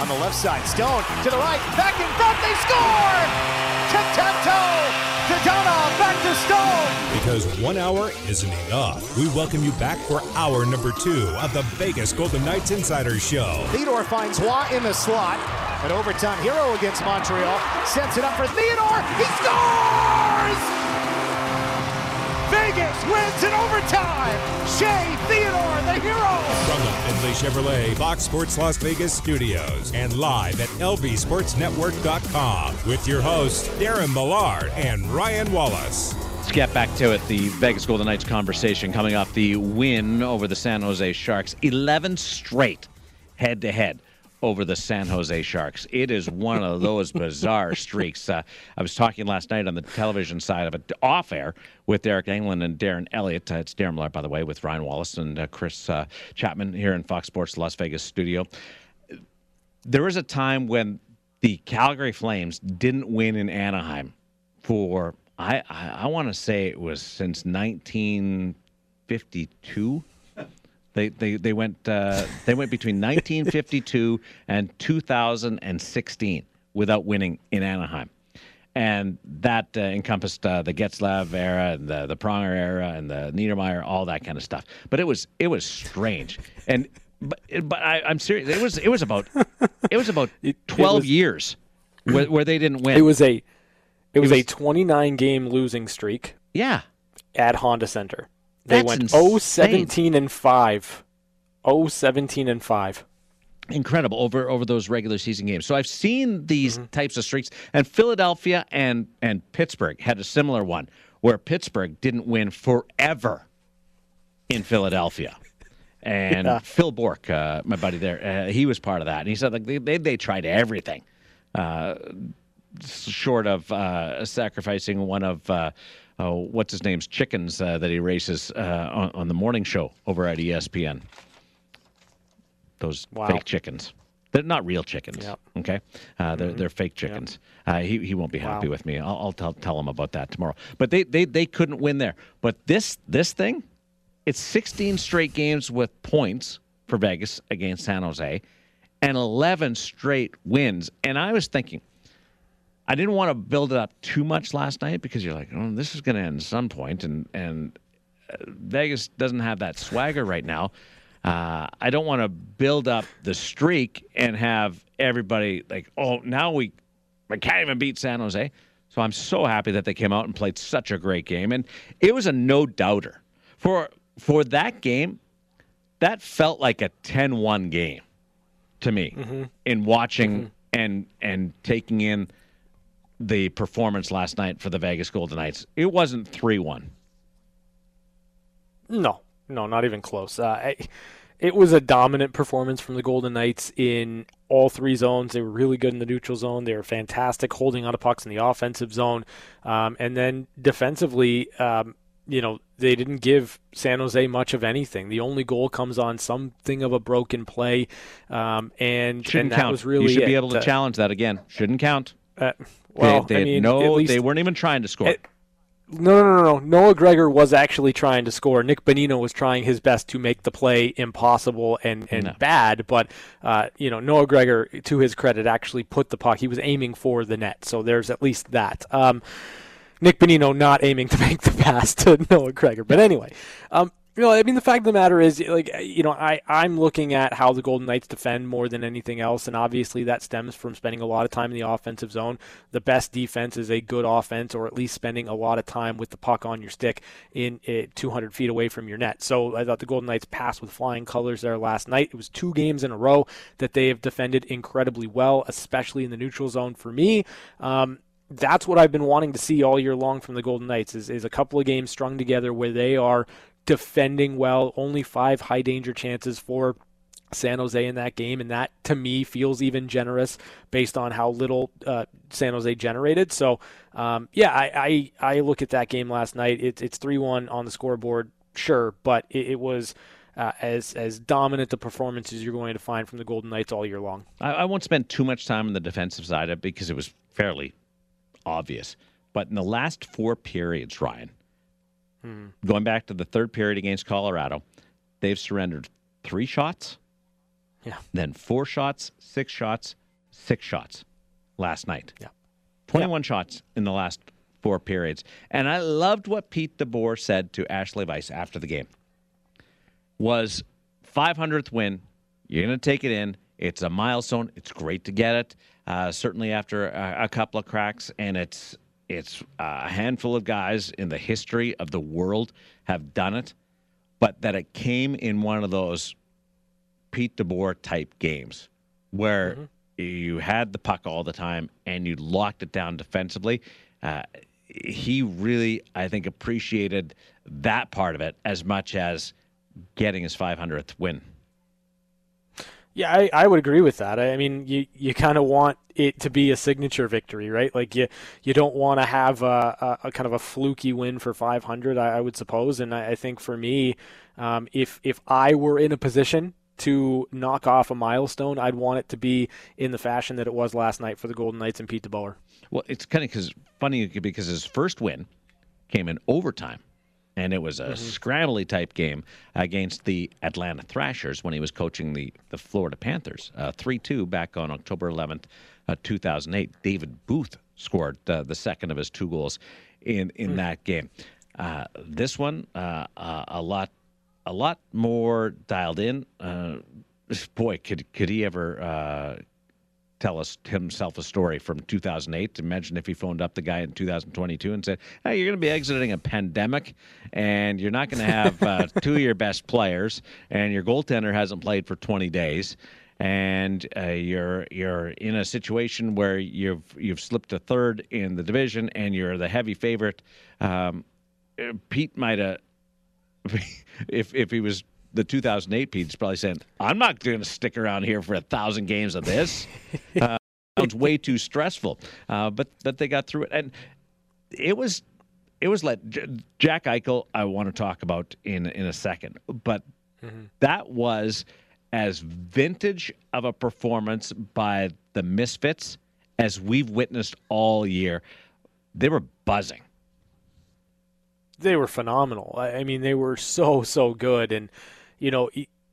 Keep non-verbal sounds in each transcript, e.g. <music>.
on the left side. Stone to the right, back in front, they score! Tic-tac-toe! Dadonov back to Stone! Because one hour isn't enough. We welcome you back for hour number two of the Vegas Golden Knights Insider Show. Theodore finds Waugh in the slot. An overtime hero against Montreal. Sets it up for Theodore. He scores! Vegas wins in overtime. Shea Theodore, the hero. From the Findlay Chevrolet Fox Sports Las Vegas studios and live at lvsportsnetwork.com with your hosts Darren Millard and Ryan Wallace. Let's get back to it. The Vegas Golden Knights conversation coming off the win over the San Jose Sharks. 11 straight head to head over the San Jose Sharks. It is one of those bizarre streaks. Uh, I was talking last night on the television side of it, off air, with Deryk Engelland and Darren Elliott. Uh, it's Darren Millard, by the way, with Ryan Wallace and uh, Chris uh, Chapman here in Fox Sports Las Vegas studio. There was a time when the Calgary Flames didn't win in Anaheim for, I, I, I want to say it was since 1952. They they they went uh, they went between <laughs> 1952 and 2016 without winning in Anaheim, and that uh, encompassed uh, the Getzlaf era and the the Pronger era and the Niedermayer, all that kind of stuff. But it was it was strange, and but but I, I'm serious. It was it was about it was about <laughs> 12 was- years where, where they didn't win. It was a it was, was- a 29 game losing streak yeah. at Honda Center. They That's went insane. 0 17 and 5. 0 17 and 5. incredible over over those regular season games. So I've seen these Mm-hmm. types of streaks, and Philadelphia and and Pittsburgh had a similar one where Pittsburgh didn't win forever in Philadelphia. <laughs> And Yeah. Phil Bourque, uh, my buddy there, uh, he was part of that, and he said like they they, they tried everything, uh, short of uh, sacrificing one of. Uh, Oh, what's his name's chickens uh, that he races uh, on, on the morning show over at ESPN those Wow. fake chickens. They're not real chickens. Yep. Okay, uh, they're they're fake chickens. Uh, he he won't be happy Wow. with me. I'll, I'll tell tell him about that tomorrow. But they, they they couldn't win there. But this this thing, it's 16 straight games with points for Vegas against San Jose, and 11 straight wins. And I was thinking, I didn't want to build it up too much last night because you're like, oh, this is going to end some point, and and uh, Vegas doesn't have that swagger right now. Uh, I don't want to build up the streak and have everybody like, oh, now we, we can't even beat San Jose. So I'm so happy that they came out and played such a great game, and it was a no doubter for for that game. That felt like a 10-1 game to me in watching and and taking in the performance last night for the Vegas Golden Knights. It wasn't 3-1. No, no, not even close. Uh, I, it was a dominant performance from the Golden Knights in all three zones. They were really good in the neutral zone. They were fantastic holding on to pucks in the offensive zone. Um, and then defensively, um, you know, they didn't give San Jose much of anything. The only goal comes on something of a broken play. Um, and, Shouldn't and that count. was really you should be able to Uh, challenge that again. Shouldn't count. uh, well, they, they I mean, no, at least they weren't even trying to score. It- no, no, no, no. Noah Gregor was actually trying to score. Nick Bonino was trying his best to make the play impossible and, and No. bad. But, uh, you know, Noah Gregor, to his credit, actually put the puck. He was aiming for the net. So there's at least that. Um, Nick Bonino not aiming to <laughs> make the pass to <laughs> Noah Gregor. But anyway, um, you know, I mean, the fact of the matter is, like, you know, I, I'm looking at how the Golden Knights defend more than anything else, and obviously that stems from spending a lot of time in the offensive zone. The best defense is a good offense, or at least spending a lot of time with the puck on your stick in it 200 feet away from your net. So I thought the Golden Knights passed with flying colors there last night. It was two games in a row that they have defended incredibly well, especially in the neutral zone for me. Um, that's what I've been wanting to see all year long from the Golden Knights is, is a couple of games strung together where they are defending well, only five high danger chances for San Jose in that game, and that to me feels even generous based on how little uh, San Jose generated. So, um, yeah, I, I I look at that game last night. It's it's three one on the scoreboard, sure, but it, it was uh, as as dominant performance as you're going to find from the Golden Knights all year long. I, I won't spend too much time on the defensive side of it because it was fairly obvious. But in the last four periods, Ryan, going back to the third period against Colorado, they've surrendered three shots, Yeah. Then four shots, six shots, six shots last night. Yeah. 21 shots in the last four periods. And I loved what Pete DeBoer said to Ashley Weiss after the game. Was 500th win. You're going to take it in. It's a milestone. It's great to get it. Uh, certainly after a, a couple of cracks, and it's it's a handful of guys in the history of the world have done it, but that it came in one of those Pete DeBoer type games where you had the puck all the time and you locked it down defensively. Uh, he really, I think, appreciated that part of it as much as getting his 500th win. Yeah, I, I would agree with that. I mean, you, you kind of want it to be a signature victory, right? Like you you don't want to have a, a, a kind of a fluky win for 500, I, I would suppose. And I, I think for me, um, if if I were in a position to knock off a milestone, I'd want it to be in the fashion that it was last night for the Golden Knights and Pete DeBoer. Well, it's kind of cause, funny because his first win came in overtime, and it was a scrambly type game against the Atlanta Thrashers when he was coaching the, the Florida Panthers. Uh, 3 2 back on October 11th, uh, 2008. David Booth scored uh, the second of his two goals in, in that game. Uh, this one, uh, uh, a lot a lot more dialed in. Uh, <laughs> boy, could could he ever uh, tell us himself a story from 2008? Imagine if he phoned up the guy in 2022 and said, "Hey, you're going to be exiting a pandemic, and you're not going to have uh, <laughs> two of your best players, and your goaltender hasn't played for 20 days." And uh, you're you're in a situation where you've you've slipped a third in the division, and you're the heavy favorite. Um, Pete might have <laughs> if if he was the 2008 Pete, he's probably saying, "I'm not going to stick around here for a thousand games of this." <laughs> uh, sounds way too stressful. Uh, but but they got through it, and it was it was like Jack Eichel. I want to talk about in in a second, but that was as vintage of a performance by the Misfits as we've witnessed all year. They were buzzing. they were phenomenal. I I mean, they were so so good, and you know,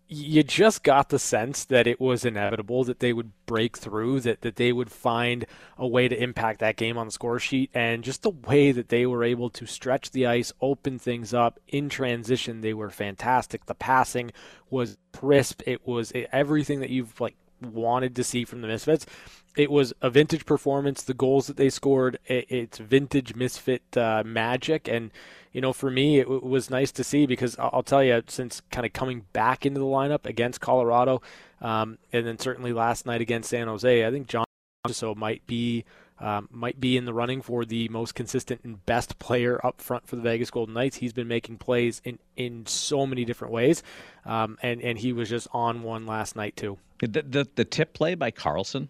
you just got the sense that it was inevitable that they would break through, that that they would find a way to impact that game on the score sheet, and just the way that they were able to stretch the ice, open things up in transition, they were fantastic. The passing was crisp. It was everything that you've like wanted to see from the Misfits. It was a vintage performance. The goals that they scored, it's vintage Misfit uh, magic. And, you know, for me, it, was nice to see because I'll, I'll tell you, since kind of coming back into the lineup against Colorado, um, and then certainly last night against San Jose, I think John so might be um, might be in the running for the most consistent and best player up front for the Vegas Golden Knights. He's been making plays in, in so many different ways, um, and and he was just on one last night too. The, the, the tip play by Karlsson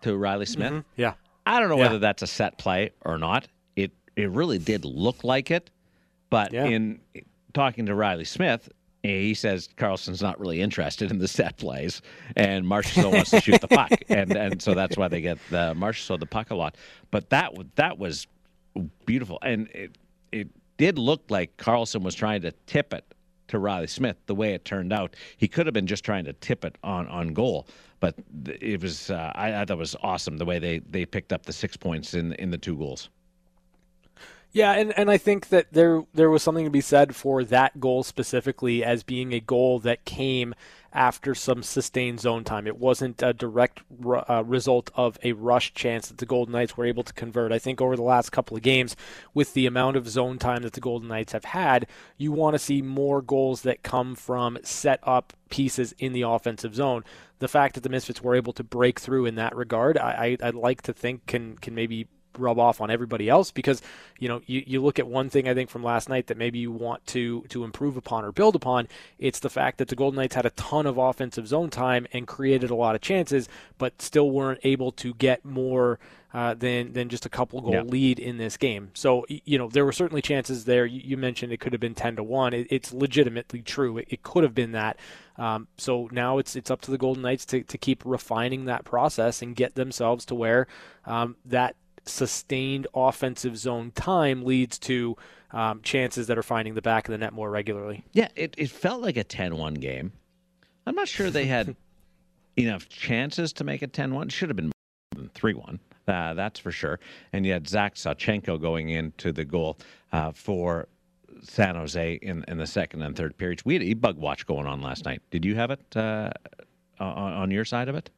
to Riley Smith. Yeah, I don't know Yeah. whether that's a set play or not. It it really did look like it, but Yeah. in talking to Riley Smith, he says Karlsson's not really interested in the set plays, and Marchessault wants to shoot the puck, <laughs> and and so that's why they get the Marchessault the puck a lot. But that that was beautiful, and it it did look like Karlsson was trying to tip it to Riley Smith the way it turned out. He could have been just trying to tip it on, on goal, but it was uh, I, I thought it was awesome the way they, they picked up the six points in in the two goals. Yeah, and, and I think that there there was something to be said for that goal specifically as being a goal that came after some sustained zone time. It wasn't a direct ru- uh, result of a rush chance that the Golden Knights were able to convert. I think over the last couple of games, with the amount of zone time that the Golden Knights have had, you want to see more goals that come from set up pieces in the offensive zone. The fact that the Misfits were able to break through in that regard, I, I, I'd like to think can can maybe rub off on everybody else because you know you, you look at one thing I think from last night that maybe you want to to improve upon or build upon. It's the fact that the Golden Knights had a ton of offensive zone time and created a lot of chances but still weren't able to get more uh, than than just a couple goal Yeah. lead in this game. So you know there were certainly chances there. You, you mentioned it could have been 10 to 1 it, it's legitimately true. It, it could have been that. Um, so now it's it's up to the Golden Knights to, to keep refining that process and get themselves to where um, that sustained offensive zone time leads to um, chances that are finding the back of the net more regularly. Yeah, it, it felt like a 10-1 game. I'm not sure they had <laughs> enough chances to make it 10-1. Should have been more than 3-1. Uh, that's for sure. And you had Zach Sawchenko going into the goal uh, for San Jose in, in the second and third periods. We had a bug watch going on last night. Did you have it uh, on, on your side of it?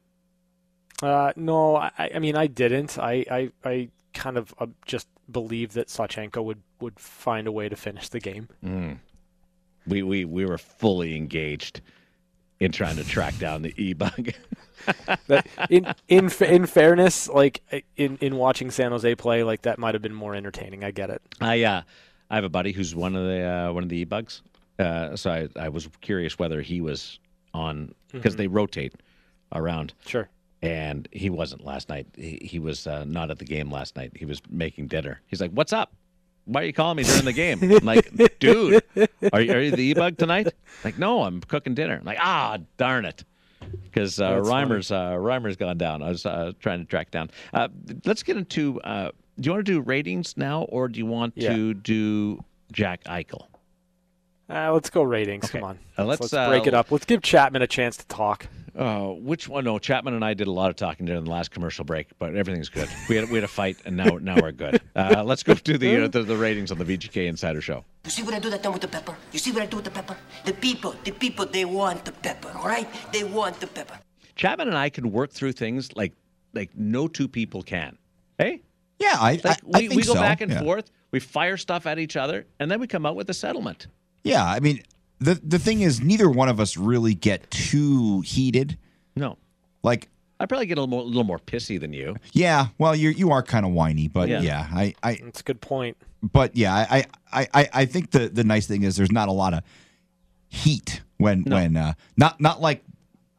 Uh, no, I, I mean I didn't. I I, I kind of uh, just believed that Sawchenko would would find a way to finish the game. Mm. We we we were fully engaged in trying to track down the e bug. <laughs> in in in fairness, like in in watching San Jose play, like that might have been more entertaining. I get it. I uh, I have a buddy who's one of the uh, one of the e bugs, uh, so I I was curious whether he was on because mm-hmm. they rotate around. Sure. And he wasn't last night. He, he was uh, not at the game last night. He was making dinner. He's like, "What's up? Why are you calling me during the game?" I'm like, "Dude, are you, are you the e bug tonight?" Like, no, I'm cooking dinner. I'm like, ah, darn it because uh, Reimer's uh, Reimer's gone down. I was uh, trying to track down. Uh, let's get into. Uh, do you want to do ratings now, or do you want yeah. to do Jack Eichel? Uh, let's go ratings. Okay. Come on. Let's, let's break it up. Let's give Chapman a chance to talk. Uh, which one? No, Chapman and I did a lot of talking during the last commercial break, but everything's good. We had we had a fight, and now now we're good. <laughs> Uh, let's go to the, uh, the, the ratings on the VGK Insider Show. You see what I do that time with the pepper? You see what I do with the pepper? The people, the people, they want the pepper. All right, they want the pepper. Chapman and I can work through things like like no two people can. Hey. Yeah, I, like, I, I we, think we go so. back and yeah. forth. We fire stuff at each other, and then we come out with a settlement. Yeah, I mean, the the thing is, neither one of us really get too heated. No, like I probably get a little more, little more pissy than you. Yeah, well, you you are kind of whiny, but Yeah. yeah, I, I That's a good point. but yeah, I, I, I, I think the the nice thing is there's not a lot of heat when when uh, not not like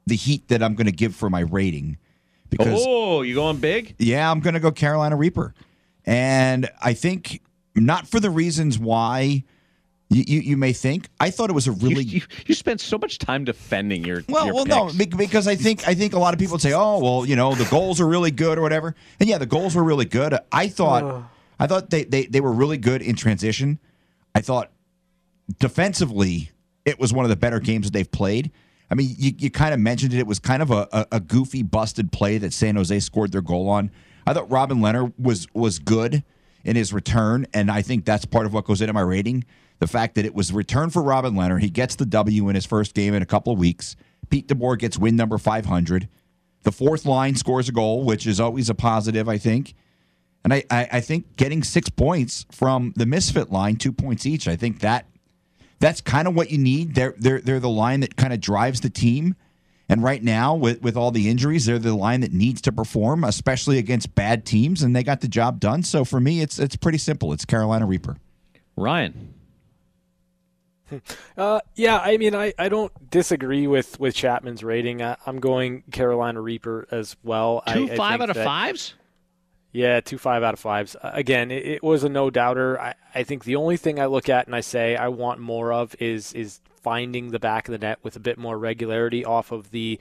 the heat that I'm going to give for my rating because Oh, you going big? yeah, I'm going to go Carolina Reaper, and I think not for the reasons why you, you, you may think. I thought it was a really you, you spent so much time defending your well, your well, no, picks. be- because I think I think a lot of people say, "Oh, well, you know, the goals are really good or whatever." And yeah, the goals were really good. I thought, I thought they, they they were really good in transition. I thought defensively, it was one of the better games that they've played. I mean, you, you kind of mentioned it. It was kind of a, a, a goofy, busted play that San Jose scored their goal on. I thought Robin Lehner was was good in his return, and I think that's part of what goes into my rating. The fact that it was return for Robin Lehner, he gets the W in his first game in a couple of weeks. Pete DeBoer gets win number 500. The fourth line scores a goal, which is always a positive, I think. And I, I, I think getting six points from the misfit line, two points each, I think that that's kind of what you need. They're they're they're the line that kind of drives the team. And right now, with with all the injuries, they're the line that needs to perform, especially against bad teams, and they got the job done. So for me, it's it's pretty simple. It's Carolina Reaper. Ryan. <laughs> Uh, yeah, I mean, I, I don't disagree with, with Chapman's rating. I, I'm going Carolina Reaper as well. Two I, I five think out of that- fives? Yeah, two five out of fives. Uh, again, it, it was a no doubter. I, I think the only thing I look at and I say I want more of is is finding the back of the net with a bit more regularity off of the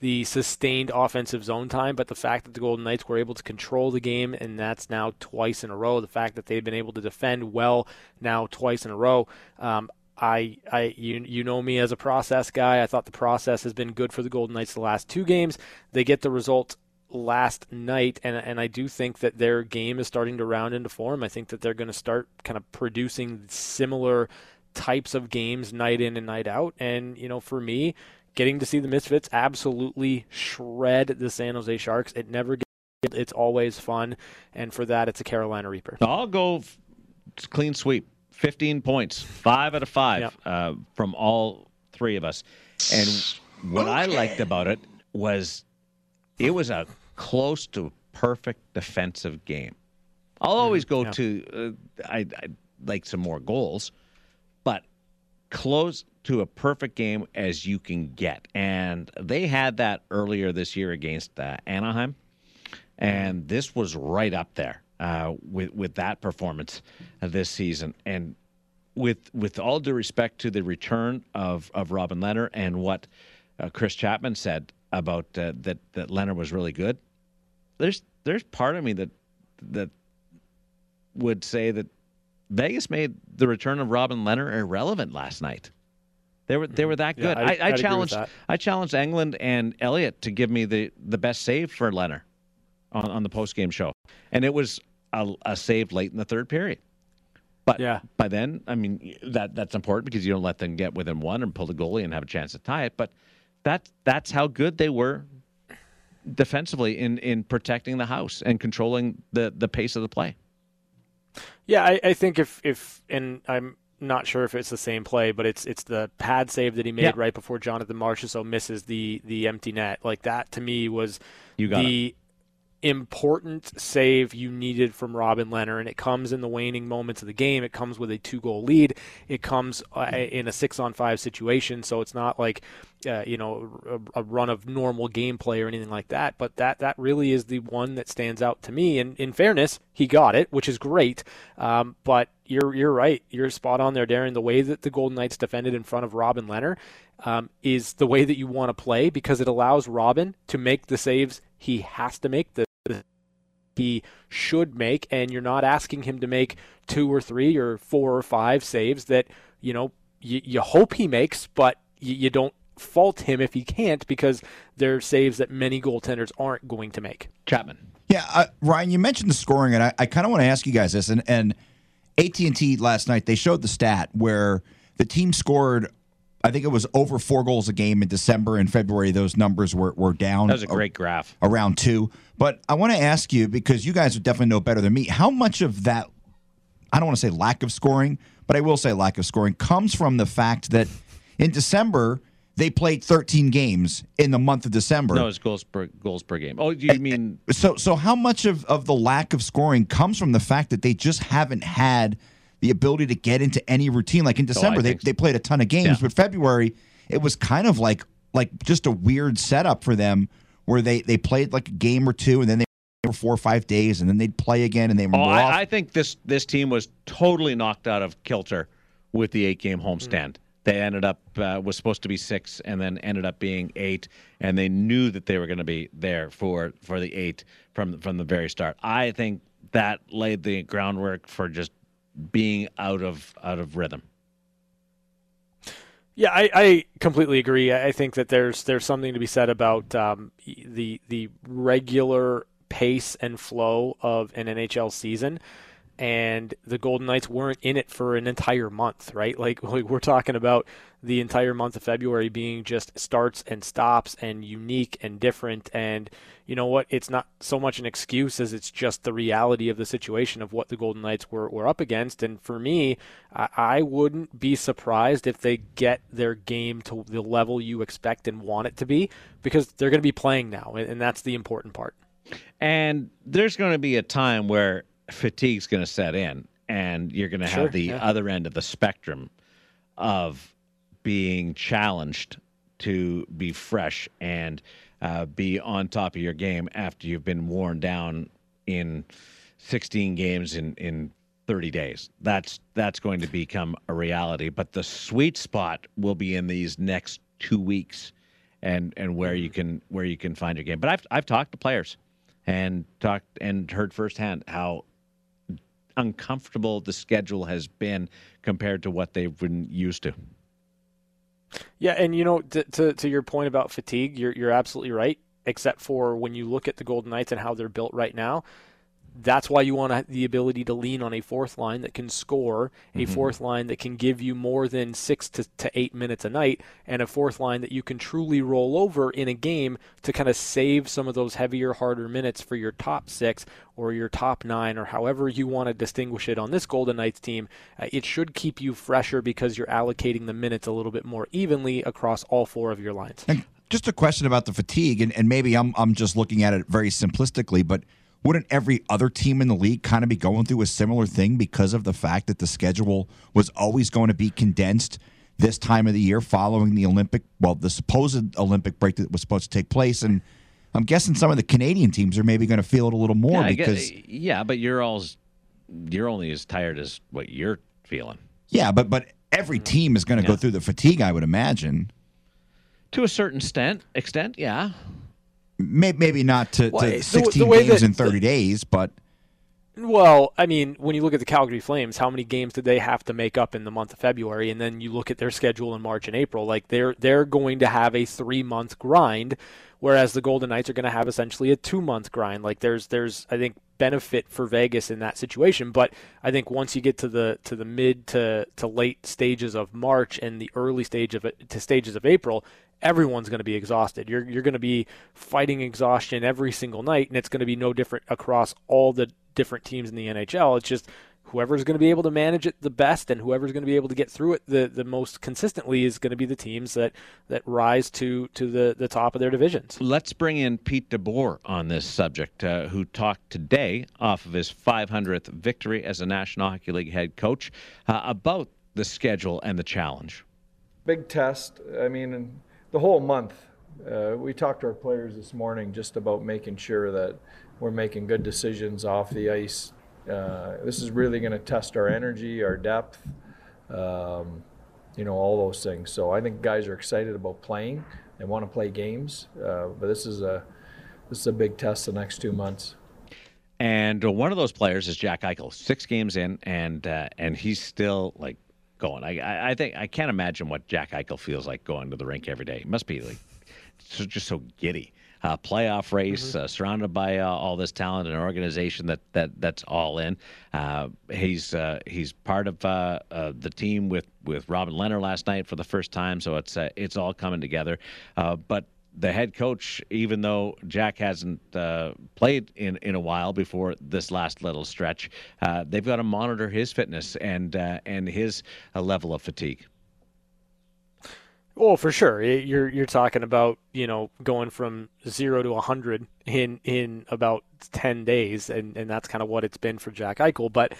the sustained offensive zone time. But the fact that the Golden Knights were able to control the game and that's now twice in a row. The fact that they've been able to defend well now twice in a row. Um, I, I, you, you know me as a process guy. I thought the process has been good for the Golden Knights the last two games. They get the result last night, and and I do think that their game is starting to round into form. I think that they're going to start kind of producing similar types of games night in and night out. And you know, for me, getting to see the Misfits absolutely shred the San Jose Sharks. It never gets. It's always fun, and for that, it's a Carolina Reaper. I'll go clean sweep. 15 points, five out of five Yep. uh, from all three of us. And what I liked about it was it was a close to perfect defensive game. I'll always go yeah. to, uh, I, I like some more goals, but close to a perfect game as you can get. And they had that earlier this year against uh, Anaheim and this was right up there uh, with with that performance uh, this season. And with with all due respect to the return of of Robin Lehner and what uh, Chris Chapman said about uh, that that Lehner was really good, there's there's part of me that that would say that Vegas made the return of Robin Lehner irrelevant last night. They were they were that good. I'd- I, I'd I challenged. I challenged Engelland and Elliott to give me the the best save for Lehner on, on the post game show, and it was a, a save late in the third period. But Yeah. by then, I mean that that's important because you don't let them get within one and pull the goalie and have a chance to tie it. But that that's how good they were defensively in in protecting the house and controlling the the pace of the play. Yeah, I, I think if if and I'm not sure if it's the same play, but it's it's the pad save that he made Yeah. right before Jonathan Marchessault misses the the empty net. Like that to me was You got the important save you needed from Robin Lehner, and it comes in the waning moments of the game. It comes with a two goal lead. It comes uh, in a six on five situation, so it's not like uh, you know a, a run of normal gameplay or anything like that. But that that really is the one that stands out to me. And in fairness, he got it, which is great. Um, but you're you're right. You're spot on there, Darren. The way that the Golden Knights defended in front of Robin Lehner um, is the way that you want to play because it allows Robin to make the saves he has to make the he should make, and you're not asking him to make two or three or four or five saves that you know you, you hope he makes, but you, you don't fault him if he can't because they're saves that many goaltenders aren't going to make. Chapman. Yeah, uh, Ryan, you mentioned the scoring, and I, I kind of want to ask you guys this. And, and AT and T last night they showed the stat where the team scored. I think it was over four goals a game in December and February. Those numbers were, were down. That was a great graph. around two. But I want to ask you because you guys would definitely know better than me. How much of that, I don't want to say lack of scoring, but I will say lack of scoring, comes from the fact that in December they played 13 games in the month of December. No, it's goals per goals per game. Oh, you mean So, so how much of, of the lack of scoring comes from the fact that they just haven't had the ability to get into any routine? Like in December, they, so. they played a ton of games, Yeah. but February it was kind of like like just a weird setup for them where they they played like a game or two and then they were four or five days and then they'd play again and they were Oh, off. I, I think this this team was totally knocked out of kilter with the eight game homestand. They ended up uh, was supposed to be six, and then ended up being eight, and they knew that they were going to be there for for the eight from from the very start. I think that laid the groundwork for just being out of out of rhythm. Yeah, I, I completely agree. I think that there's there's something to be said about um, the the regular pace and flow of an NHL season, and the Golden Knights weren't in it for an entire month, right? <laughs> Like, we're talking about the entire month of February being just starts and stops and unique and different. And you know what? It's not so much an excuse as it's just the reality of the situation of what the Golden Knights were, were up against. And for me, I, I wouldn't be surprised if they get their game to the level you expect and want it to be because they're going to be playing now. And, and that's the important part. And there's going to be a time where fatigue's going to set in, and you're going to Sure, have the yeah. other end of the spectrum of being challenged to be fresh and uh, be on top of your game after you've been worn down in 16 games in in 30 days. That's that's going to become a reality. But the sweet spot will be in these next two weeks, and and where you can where you can find your game. But I've I've talked to players, and talked and heard firsthand how uncomfortable the schedule has been compared to what they've been used to. Yeah, and you know, to, to to your point about fatigue, you're you're absolutely right. Except for when you look at the Golden Knights and how they're built right now, that's why you want the ability to lean on a fourth line that can score, a fourth line that can give you more than six to, to eight minutes a night, and a fourth line that you can truly roll over in a game to kind of save some of those heavier, harder minutes for your top six or your top nine or however you want to distinguish it on this Golden Knights team. Uh, it should keep you fresher because you're allocating the minutes a little bit more evenly across all four of your lines. And just a question about the fatigue, and, and maybe I'm I'm just looking at it very simplistically, but wouldn't every other team in the league kind of be going through a similar thing because of the fact that the schedule was always going to be condensed this time of the year following the Olympic, well, the supposed Olympic break that was supposed to take place, and I'm guessing some of the Canadian teams are maybe going to feel it a little more yeah, because yeah, but you're all you're only as tired as what you're feeling. yeah, but but every mm-hmm. team is going to go through the fatigue, I would imagine. To a certain extent, extent, yeah. Maybe, maybe not to, Well, to the- the 16 games that- in 30 days, but Well, I mean, when you look at the Calgary Flames, how many games did they have to make up in the month of February? And then you look at their schedule in March and April. Like they're they're going to have a three month grind, whereas the Golden Knights are going to have essentially a two month grind. Like there's there's I think benefit for Vegas in that situation. But I think once you get to the to the mid to, to late stages of March and the early stage of it to stages of April, everyone's going to be exhausted. You're you're going to be fighting exhaustion every single night, and it's going to be no different across all the different teams in the NHL. It's just whoever's going to be able to manage it the best and whoever's going to be able to get through it the, the most consistently is going to be the teams that, that rise to, to the, the top of their divisions. Let's bring in Pete DeBoer on this subject, uh, who talked today off of his 500th victory as a National Hockey League head coach uh, about the schedule and the challenge. Big test. I mean, the whole month. Uh, we talked to our players this morning just about making sure that we're making good decisions off the ice. Uh, this is really going to test our energy, our depth, um, you know, all those things. So I think guys are excited about playing They want to play games. Uh, but this is a this is a big test the next two months. And one of those players is Jack Eichel. Six games in, and uh, and he's still like going. I, I think I can't imagine what Jack Eichel feels like going to the rink every day. He must be like just so giddy uh, playoff race, mm-hmm. uh, surrounded by uh, all this talent and organization that, that that's all in. Uh, he's uh, he's part of uh, the team with, with Robin Lehner last night for the first time, so it's it's all coming together. but the head coach, even though Jack hasn't uh, played in, in a while before this last little stretch, uh, they've got to monitor his fitness and uh, and his level of fatigue. Well, for sure, you're you're talking about you know going from zero to hundred in in about ten days, and and that's kind of what it's been for Jack Eichel. But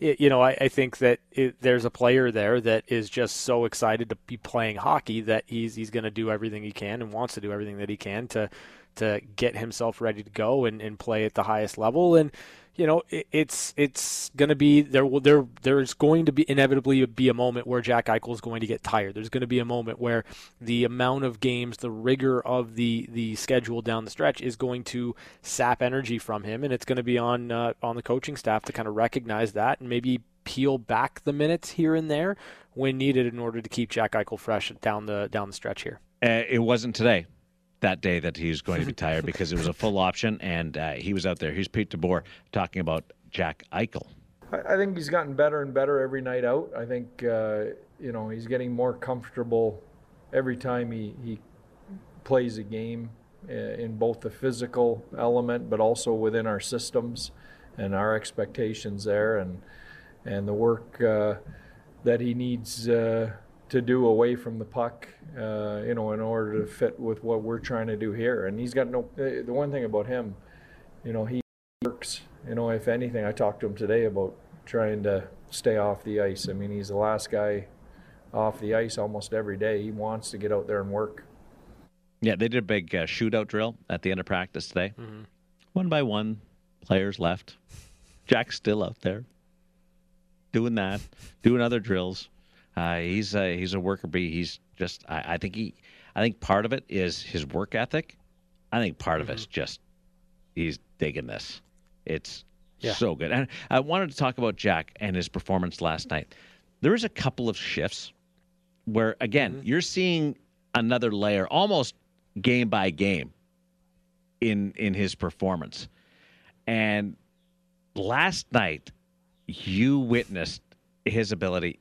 it, you know, I, I think that it, there's a player there that is just so excited to be playing hockey that he's he's going to do everything he can and wants to do everything that he can to to get himself ready to go and, and play at the highest level. And you know, it, it's it's going to be there. There there's going to be inevitably be a moment where Jack Eichel is going to get tired. There's going to be a moment where the amount of games, the rigor of the the schedule down the stretch is going to sap energy from him, and it's going to be on uh, on the coaching staff to kind of recognize that and maybe peel back the minutes here and there when needed in order to keep Jack Eichel fresh down the down the stretch here. Uh, it wasn't today that day that he was going to be tired <laughs> because it was a full option, and uh, he was out there. Here's Pete DeBoer talking about Jack Eichel. I, think he's gotten better and better every night out. I think uh, you know he's getting more comfortable every time he, he plays a game uh, in both the physical element, but also within our systems and our expectations there, and and the work uh, that he needs uh, to do away from the puck, uh, you know, in order to fit with what we're trying to do here. And he's got no. Uh, the one thing about him, you know, he works. You know, if anything, I talked to him today about trying to stay off the ice. I mean, he's the last guy off the ice almost every day. He wants to get out there and work. Yeah, they did a big uh, shootout drill at the end of practice today. Mm-hmm. One by one, players left. Jack's still out there doing that, doing other drills. Uh, he's a, he's a worker bee. He's just I, I, think he I think part of it is his work ethic. I think part mm-hmm. of it's just he's digging this. It's yeah. so good. And I wanted to talk about Jack and his performance last night. There was a couple of shifts where again mm-hmm. you're seeing another layer, almost game by game, in in his performance. And last night, you witnessed his ability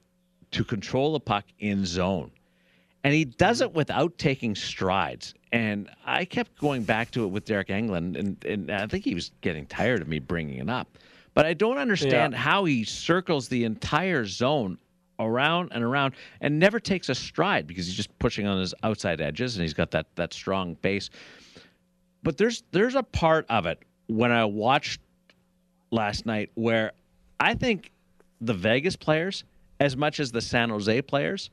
to control the puck in zone. And he does it without taking strides. And I kept going back to it with Deryk Engelland, and, and I think he was getting tired of me bringing it up. But I don't understand yeah. how he circles the entire zone around and around and never takes a stride because he's just pushing on his outside edges and he's got that that strong base. But there's there's a part of it when I watched last night where I think the Vegas players – as much as the San Jose players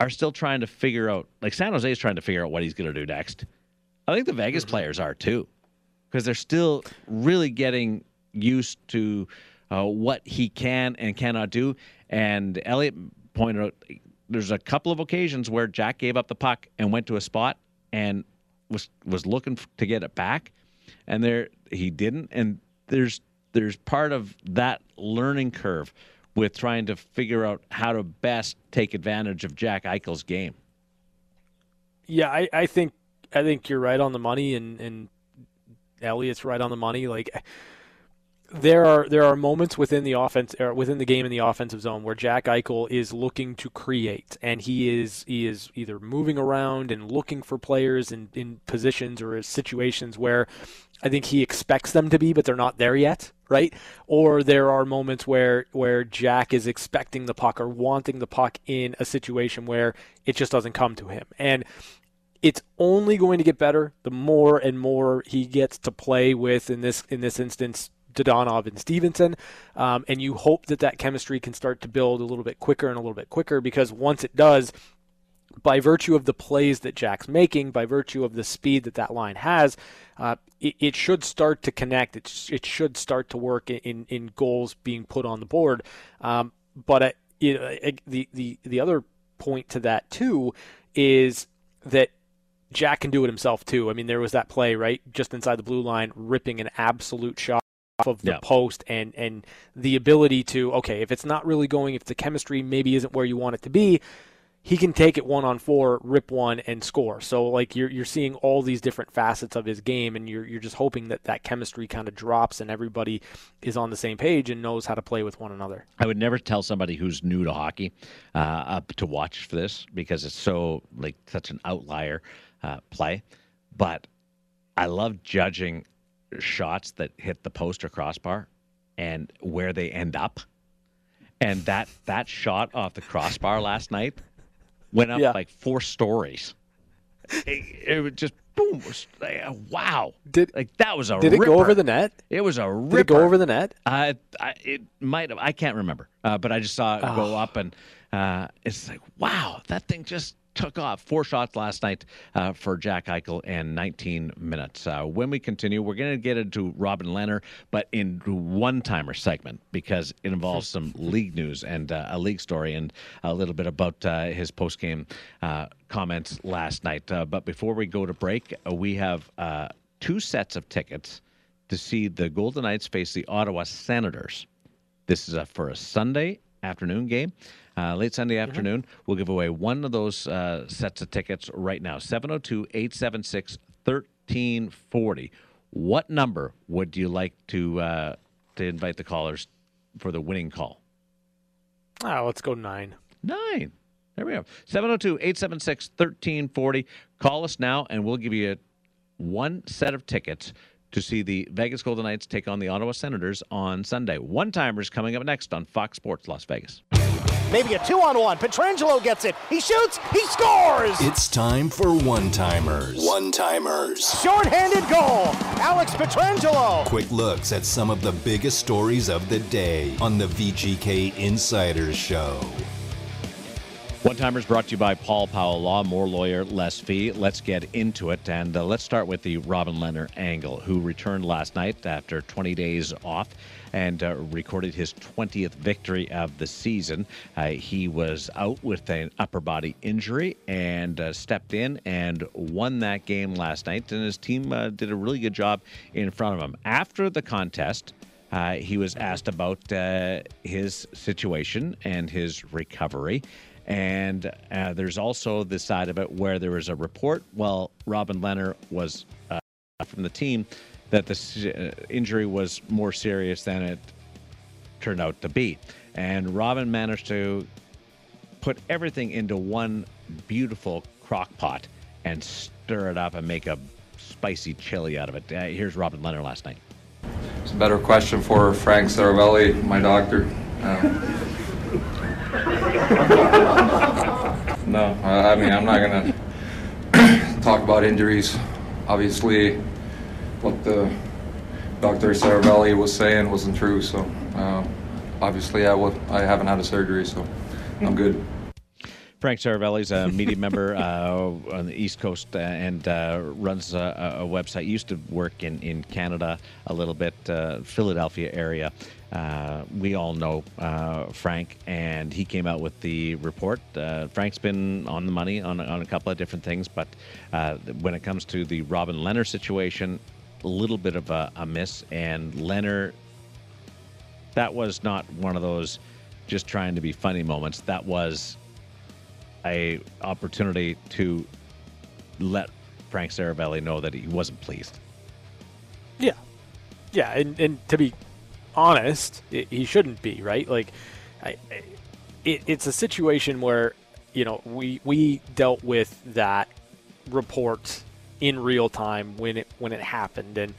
are still trying to figure out, like San Jose is trying to figure out what he's going to do next. I think the Vegas mm-hmm. players are too, because they're still really getting used to uh, what he can and cannot do. And Elliot pointed out there's a couple of occasions where Jack gave up the puck and went to a spot and was was looking to get it back, and there he didn't. And there's there's part of that learning curve with trying to figure out how to best take advantage of Jack Eichel's game. Yeah, I, I think I think you're right on the money, and and Elliott's right on the money. Like there are there are moments within the offense or within the game in the offensive zone where Jack Eichel is looking to create, and he is he is either moving around and looking for players in, in positions or situations where I think he expects them to be, but they're not there yet, right? Or there are moments where where Jack is expecting the puck or wanting the puck in a situation where it just doesn't come to him, and it's only going to get better the more and more he gets to play with in this in this instance Dadonov and Stevenson. um, and you hope that that chemistry can start to build a little bit quicker and a little bit quicker because once it does, by virtue of the plays that Jack's making, by virtue of the speed that that line has, uh, it, it, should start to connect. It, it should start to work in, in goals being put on the board. Um, but uh, it, the, the, the other point to that, too, is that Jack can do it himself, too. I mean, there was that play, right, just inside the blue line, ripping an absolute shot off of the yeah. post and and the ability to okay if it's not really going if the chemistry maybe isn't where you want it to be he can take it one on four rip one and score. So like you're you're seeing all these different facets of his game and you're you're just hoping that that chemistry kind of drops and everybody is on the same page and knows how to play with one another. I would never tell somebody who's new to hockey uh, to watch for this because it's so like such an outlier uh, play. But I love judging shots that hit the post or crossbar and where they end up. And that that shot off the crossbar last night went up yeah. like four stories. It, it was just boom! Was, wow! Did like that was a did ripper. it go over the net? It was a ripper. Did it go over the net? Uh, I, it might have. I can't remember, uh, but I just saw it oh. go up, and uh, it's like wow! That thing just took off four shots last night uh, for Jack Eichel in 19 minutes. Uh, when we continue, we're going to get into Robin Lehner, but in one timer segment because it involves some <laughs> league news and uh, a league story and a little bit about uh, his post game uh, comments last night. Uh, but before we go to break, we have two sets of tickets to see the Golden Knights face the Ottawa Senators. This is a, for a Sunday afternoon game uh, late Sunday mm-hmm. afternoon. Mm-hmm. We'll give away one of those uh, sets of tickets right now 702 876 1340. What number would you like to uh, to invite the callers for the winning call? Oh, let's go nine. Nine. There we go. 702 876 1340. Call us now, and we'll give you one set of tickets to see the Vegas Golden Knights take on the Ottawa Senators on Sunday. One timers coming up next on Fox Sports Las Vegas. Maybe a two on one. Pietrangelo gets it. He shoots. He scores. It's time for one timers. One timers. Short-handed goal. Alex Pietrangelo. Quick looks at some of the biggest stories of the day on the VGK Insiders Show. One Timers brought to you by Paul Powell Law, more lawyer, less fee. Let's get into it. And uh, let's start with the Robin Lehner angle, who returned last night after 20 days off and uh, recorded his 20th victory of the season. Uh, he was out with an upper body injury and uh, stepped in and won that game last night. And his team uh, did a really good job in front of him. After the contest, uh, he was asked about his situation and his recovery. And uh, there's also the side of it where there was a report. Well, Robin Lehner was uh, from the team that the uh, injury was more serious than it turned out to be. And Robin managed to put everything into one beautiful crock pot and stir it up and make a spicy chili out of it. Uh, here's Robin Lehner last night. It's a better question for Frank Seravalli, my doctor. Um, <laughs> no, I mean, I'm not going <coughs> to talk about injuries. Obviously, what the Dr. Seravalli was saying wasn't true, so uh, obviously I, w- I haven't had a surgery, so I'm good. Frank Seravalli is a media member <laughs> uh, on the East Coast uh, and uh, runs a, a, website. Used to work in, in Canada a little bit, uh, Philadelphia area. Uh, we all know uh, Frank, and he came out with the report. Frank's been on the money on, on a couple of different things, but when it comes to the Robin Lehner situation, a little bit of a, a miss, and Lehner That was not one of those just trying to be funny moments. That was a opportunity to let Frank Seravalli know that he wasn't pleased. Yeah, yeah, and, and to be honest, it, he shouldn't be right. Like, I, it, it's a situation where you know we we dealt with that report in real time when it when it happened, and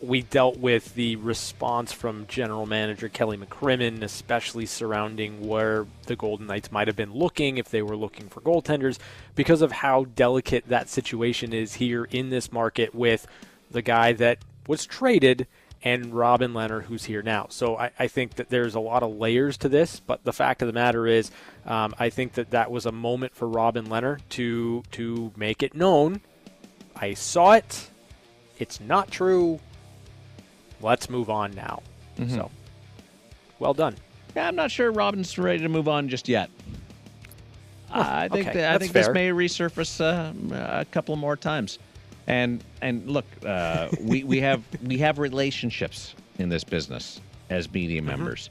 we dealt with the response from general manager Kelly McCrimmon, especially surrounding where the Golden Knights might have been looking if they were looking for goaltenders, because of how delicate that situation is here in this market with the guy that was traded and Robin Lehner, who's here now. So I, I think that there's a lot of layers to this, but the fact of the matter is, um, I think that that was a moment for Robin Lehner to to make it known. I saw it. It's not true. Let's move on now. Mm-hmm. So, well done. Yeah, I'm not sure Robin's ready to move on just yet. I think okay, that, I think this may resurface uh, a couple more times. And and look, uh, we we have <laughs> we have relationships in this business as media Mm-hmm. members,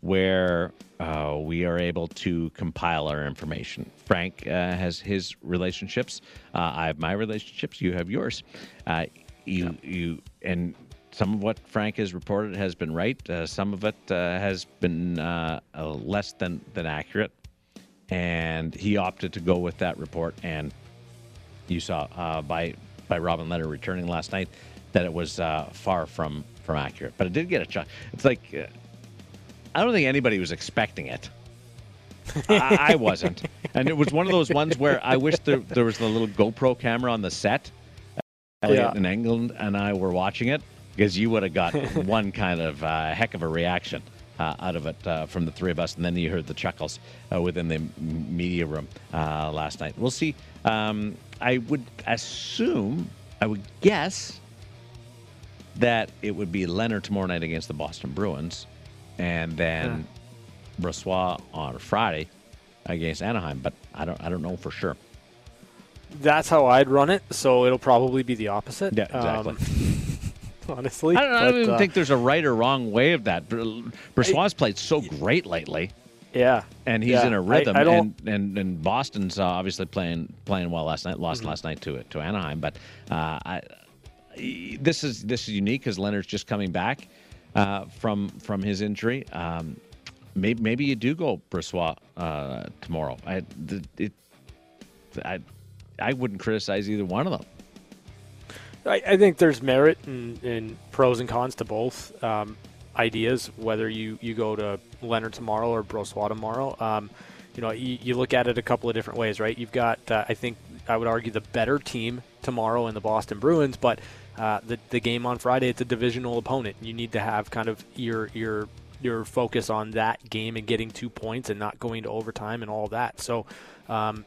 where uh, we are able to compile our information. Frank uh, has his relationships. Uh, I have my relationships. You have yours. Uh, you you and some of what Frank has reported has been right. Uh, some of it uh, has been uh, uh, less than than accurate, and he opted to go with that report. And you saw uh, by by Robin Lehner returning last night that it was uh, far from from accurate. But it did get a shot. It's like uh, I don't think anybody was expecting it. I, I wasn't, <laughs> and it was one of those ones where I wish there, there was the little GoPro camera on the set. Elliot Yeah. in Engelland and I were watching it because you would have got <laughs> one kind of uh, heck of a reaction uh, out of it uh, from the three of us, and then you heard the chuckles uh, within the m- media room uh, last night. We'll see. Um, I would assume, I would guess that it would be Lehner tomorrow night against the Boston Bruins, and then Brossoit on Friday against Anaheim. But I don't, I don't know for sure. That's how I'd run it. So it'll probably be the opposite. Yeah, exactly. Um, <laughs> honestly, I don't, I don't but, even uh, think there's a right or wrong way of that. Brossoit played so great lately, Yeah, and he's Yeah, in a rhythm. I don't- and, and and Boston's uh, obviously playing playing well last night. Lost Mm-hmm. last night to to Anaheim, but uh, I, this is this is unique because Lehner's just coming back uh, from from his injury. Um, maybe maybe you do go Brossoit uh, tomorrow. I the, it I I wouldn't criticize either one of them. I, I think there's merit and, pros and cons to both um, ideas. Whether you, you go to Lehner tomorrow or Brossoit tomorrow, um, you know, you, you look at it a couple of different ways, right? You've got, uh, I think, I would argue the better team tomorrow in the Boston Bruins, but uh, the the game on Friday, it's a divisional opponent. You need to have kind of your your your focus on that game and getting two points and not going to overtime and all that. So. Um,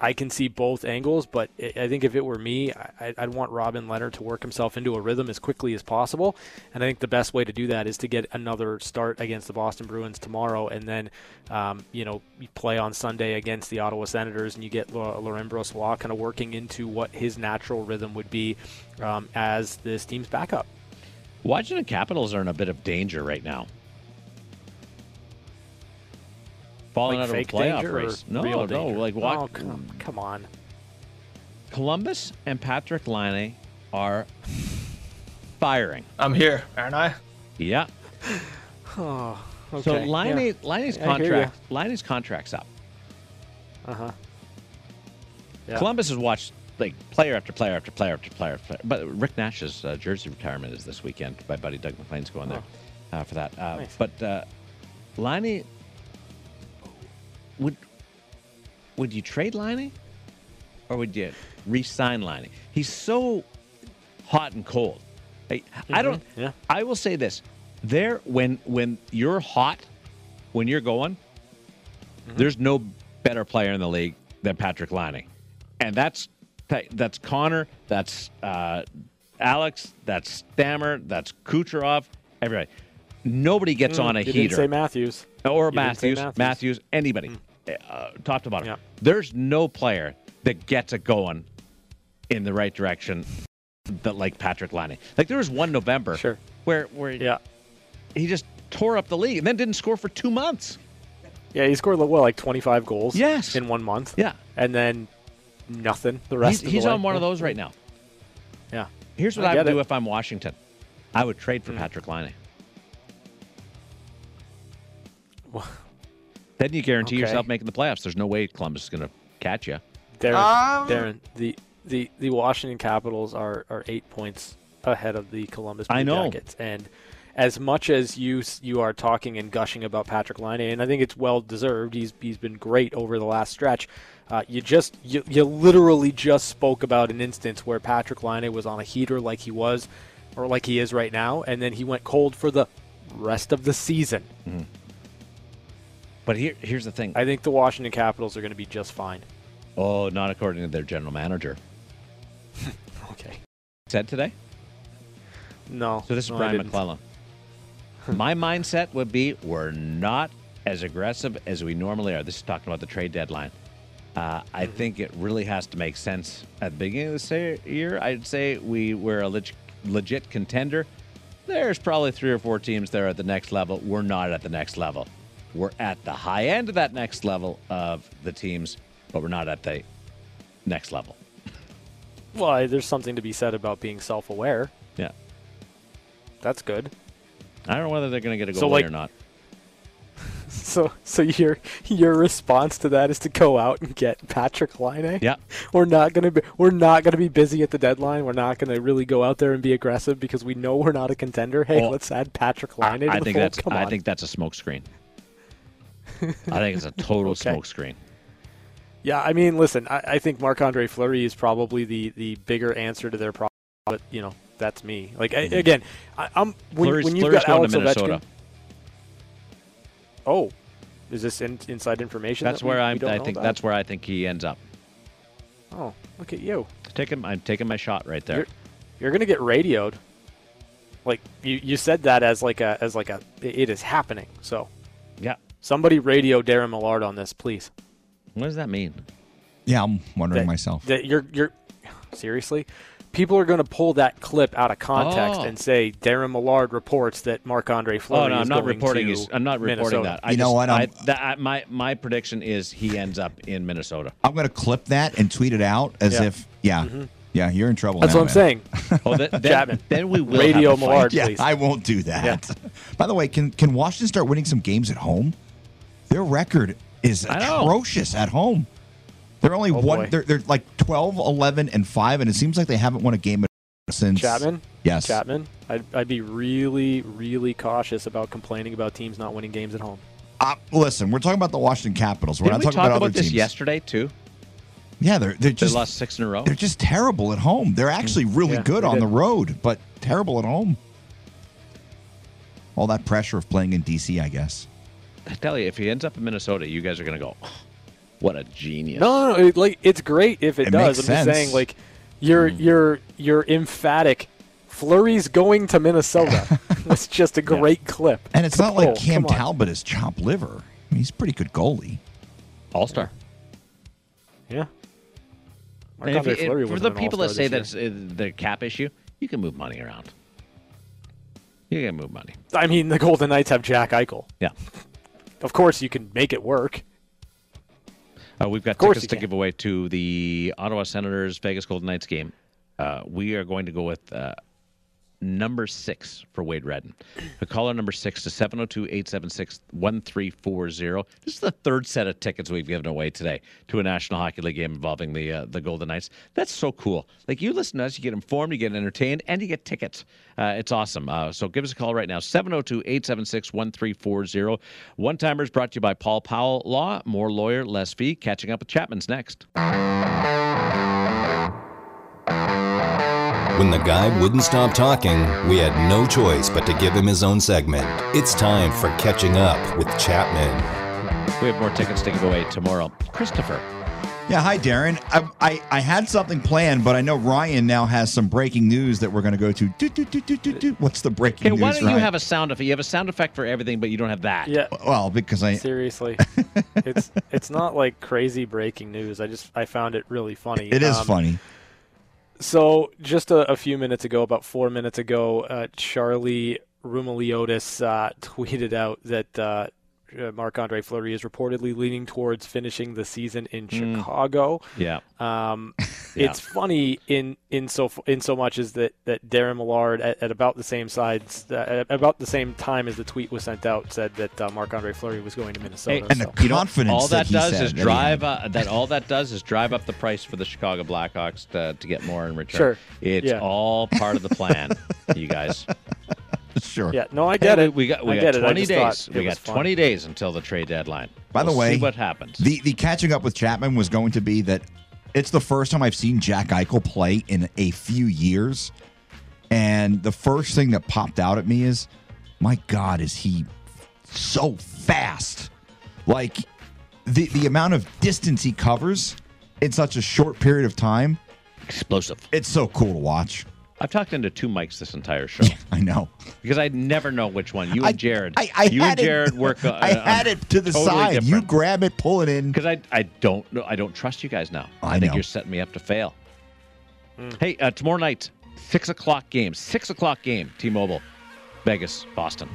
I can see both angles, but I think if it were me, I'd want Robin Lehner to work himself into a rhythm as quickly as possible. And I think the best way to do that is to get another start against the Boston Bruins tomorrow, and then, um, you know, play on Sunday against the Ottawa Senators, and you get Laurent Brossoit kind of working into what his natural rhythm would be um, as this team's backup. Washington Capitals are in a bit of danger right now. Falling Like out of a playoff danger race. No, real no. danger? Like what? Oh, come, come on. Columbus and Patrik Laine are firing. I'm here, aren't I? Yeah. <sighs> Oh, okay. So Laine yeah. Laine's I hear ya. contract Laine's contract's up. Uh-huh. Yeah. Columbus has watched like player after player after player after player. After player. But Rick Nash's uh, jersey retirement is this weekend. My buddy Doug MacLean's going there uh, for that. Uh, Nice. But uh, Laine would would you trade Laine or would you re-sign Laine? He's so hot and cold. I, I don't. Mm-hmm. Yeah. I will say this: there when when you're hot, when you're going, Mm-hmm. there's no better player in the league than Patrik Laine, and that's that's Connor, that's uh, Alex, that's Stammer, that's Kucherov, everybody. Nobody gets on a Mm, you heater say Matthews. or didn't Matthews, Matthews, anybody, uh, top to bottom. Yeah. There's no player that gets it going in the right direction that like Patrik Laine. Like there was one November Sure. where where Yeah. he just tore up the league and then didn't score for two months. Yeah, he scored what like 25 goals. Yes. in one month. Yeah. and then nothing the rest He's, of he's the on one of those right now. Yeah. Here's what I I, would do if I'm Washington. I would trade for Mm. Patrik Laine. Well- Then you guarantee Okay. yourself making the playoffs. There's no way Columbus is going to catch you. Darren, Um, Darren, the, the the Washington Capitals are are eight points ahead of the Columbus Blue I know. Jackets, and as much as you you are talking and gushing about Patrik Laine, and I think it's well deserved. He's he's been great over the last stretch. Uh, you just you, you literally just spoke about an instance where Patrik Laine was on a heater like he was, or like he is right now, and then he went cold for the rest of the season. But here, here's the thing. I think the Washington Capitals are going to be just fine. oh, not according to their general manager. <laughs> Okay. Said today. No. So this is no, Brian. MacLellan. <laughs> My mindset would be we're not as aggressive as we normally are. This is talking about the trade deadline. Uh, I Mm-hmm. think it really has to make sense at the beginning of the year. I'd say we were a leg- legit contender. There's probably three or four teams there at the next level. We're not at the next level. We're at the high end of that next level of the teams, but we're not at the next level. Well, there's something to be said about being self-aware. Yeah. That's good. I don't know whether they're going to get a goal So, like- or not. <laughs> So, so your your response to that is to go out and get Patrik Laine. Yeah. We're not gonna be we're not gonna be busy at the deadline. We're not gonna really go out there and be aggressive because we know we're not a contender. Hey, Well, let's add Patrick I, Laine. I the think that's I think that's a smokescreen. <laughs> I think it's a total Okay. smokescreen. Yeah, I mean, listen, I, I think Marc Andre Fleury is probably the the bigger answer to their problem. But you know, that's me. Like I, mm-hmm. again, I, I'm when, Fleury's- when you've Fleury's got Alex. Ovechkin. Oh, is this in, inside information? That's that where we I'm. don't I think about? that's where I think he ends up. Oh, look at you. Taking, I'm taking my shot right there. You're, you're gonna get radioed. Like you, you said that as like a as like a it is happening. So yeah. Somebody radio Darren Millard on this, please. What does that mean? Yeah, I'm wondering That- myself. That you're you're seriously. People are going to pull that clip out of context Oh. and say Darren Millard reports that Marc Andre Fleury Oh no, is I'm not going reporting. to His, I'm not reporting Minnesota. that. I You know what, I, I'm- that, I, my my prediction is he ends up in Minnesota. I'm going to clip that and tweet it out as Yeah. if, yeah, mm-hmm. yeah, you're in trouble. That's now, what I'm man. saying. <laughs> Oh, then, then, then we will Radio have a. Millard. Yeah, please. I won't do that. By the way, can can Washington start winning some games at home? Their record is atrocious at home. They're only oh, one. They're, they're, like 12, 11, and five, and it seems like they haven't won a game since Chapman. Yes, Chapman. I'd, I'd be really, really cautious about complaining about teams not winning games at home. Uh, listen, we're talking about the Washington Capitals. We're Didn't not we talking talk about, about, other this teams. yesterday too? Yeah, they're they're They just lost six in a row. they're just terrible at home. They're actually really Yeah, good on did. the road, but terrible at home. All that pressure of playing in DC, I guess. I tell you, if he ends up in Minnesota, you guys are going to go, "What a genius!" No, no, no. It, like it's great if it, It does. I'm just saying, like you're you're you're emphatic. Fleury's going to Minnesota. <laughs> That's just a great clip. And it's to not like. Cam Talbot is chop liver. I mean, he's a pretty good goalie. All star. Yeah. And if Andre for the people that say that's uh, the cap issue, you can move money around. You can move money. I mean, the Golden Knights have Jack Eichel. Yeah. Of course, you can make it work. Uh, we've got tickets to can. give away to the Ottawa Senators Vegas Golden Knights game. Uh, we are going to go with uh, number six for Wade Redden. The caller number six to 702 876 1340. This is the third set of tickets we've given away today to a National Hockey League game involving the uh, the Golden Knights. That's so cool. Like you listen to us, you get informed, you get entertained, and you get tickets. Uh, it's awesome. Uh, so give us a call right now 702 876 1340. One timers brought to you by Paul Powell Law. More lawyer, less fee. Catching up with Chapman's next. When the guy wouldn't stop talking, we had no choice but to give him his own segment. It's time for Catching Up with Chapman. We have more tickets to give away tomorrow. Christopher. Yeah, hi, Darren. I, I, I had something planned, but I know Ryan now has some breaking news that we're going to go to. Do, do, do, do, do, do. What's the breaking Hey, news, why don't you Ryan? have a sound effect? You have a sound effect for everything, but you don't have that. Yeah. Well, because I Seriously, <laughs> it's it's not like crazy breaking news. I just I found it really funny. it is Um, funny. So just a, a few minutes ago, about four minutes ago, uh, Charlie Roumeliotis uh, <laughs> tweeted out that uh, uh, Marc Andre Fleury is reportedly leaning towards finishing the season in Chicago. Yeah. Um, <laughs> Yeah. It's funny in in so in so much as that that Darren Millard at, at about the same sides uh, about the same time as the tweet was sent out said that uh, Marc Andre Fleury was going to Minnesota. And so. the You know, confidence all that, he does said is that drive uh, that all that does is drive up the price for the Chicago Blackhawks to, to get more in return. Sure. It's Yeah. all part of the plan, <laughs> you guys. <laughs> Sure. yeah, no, I get Hey, it. We got we I got it. 20 days. We got was fun. 20 days until the trade deadline. By the We'll way, see what happens. The the catching up with Chapman was going to be that it's the first time I've seen Jack Eichel play in a few years, and the first thing that popped out at me is, my God, is he so fast? Like the the amount of distance he covers in such a short period of time, Explosive. it's so cool to watch. I've talked into two mics this entire show <laughs> I know. because I never know which one. You I- and Jared. I, I you had and Jared it, work. <laughs> Uh, I had it to the side. You grab it, pull it in. because I I don't know. I don't trust you guys now. I think know. you're setting me up to fail. Hey, uh, tomorrow night, six o'clock game. Six o'clock game. T-Mobile, Vegas, Boston.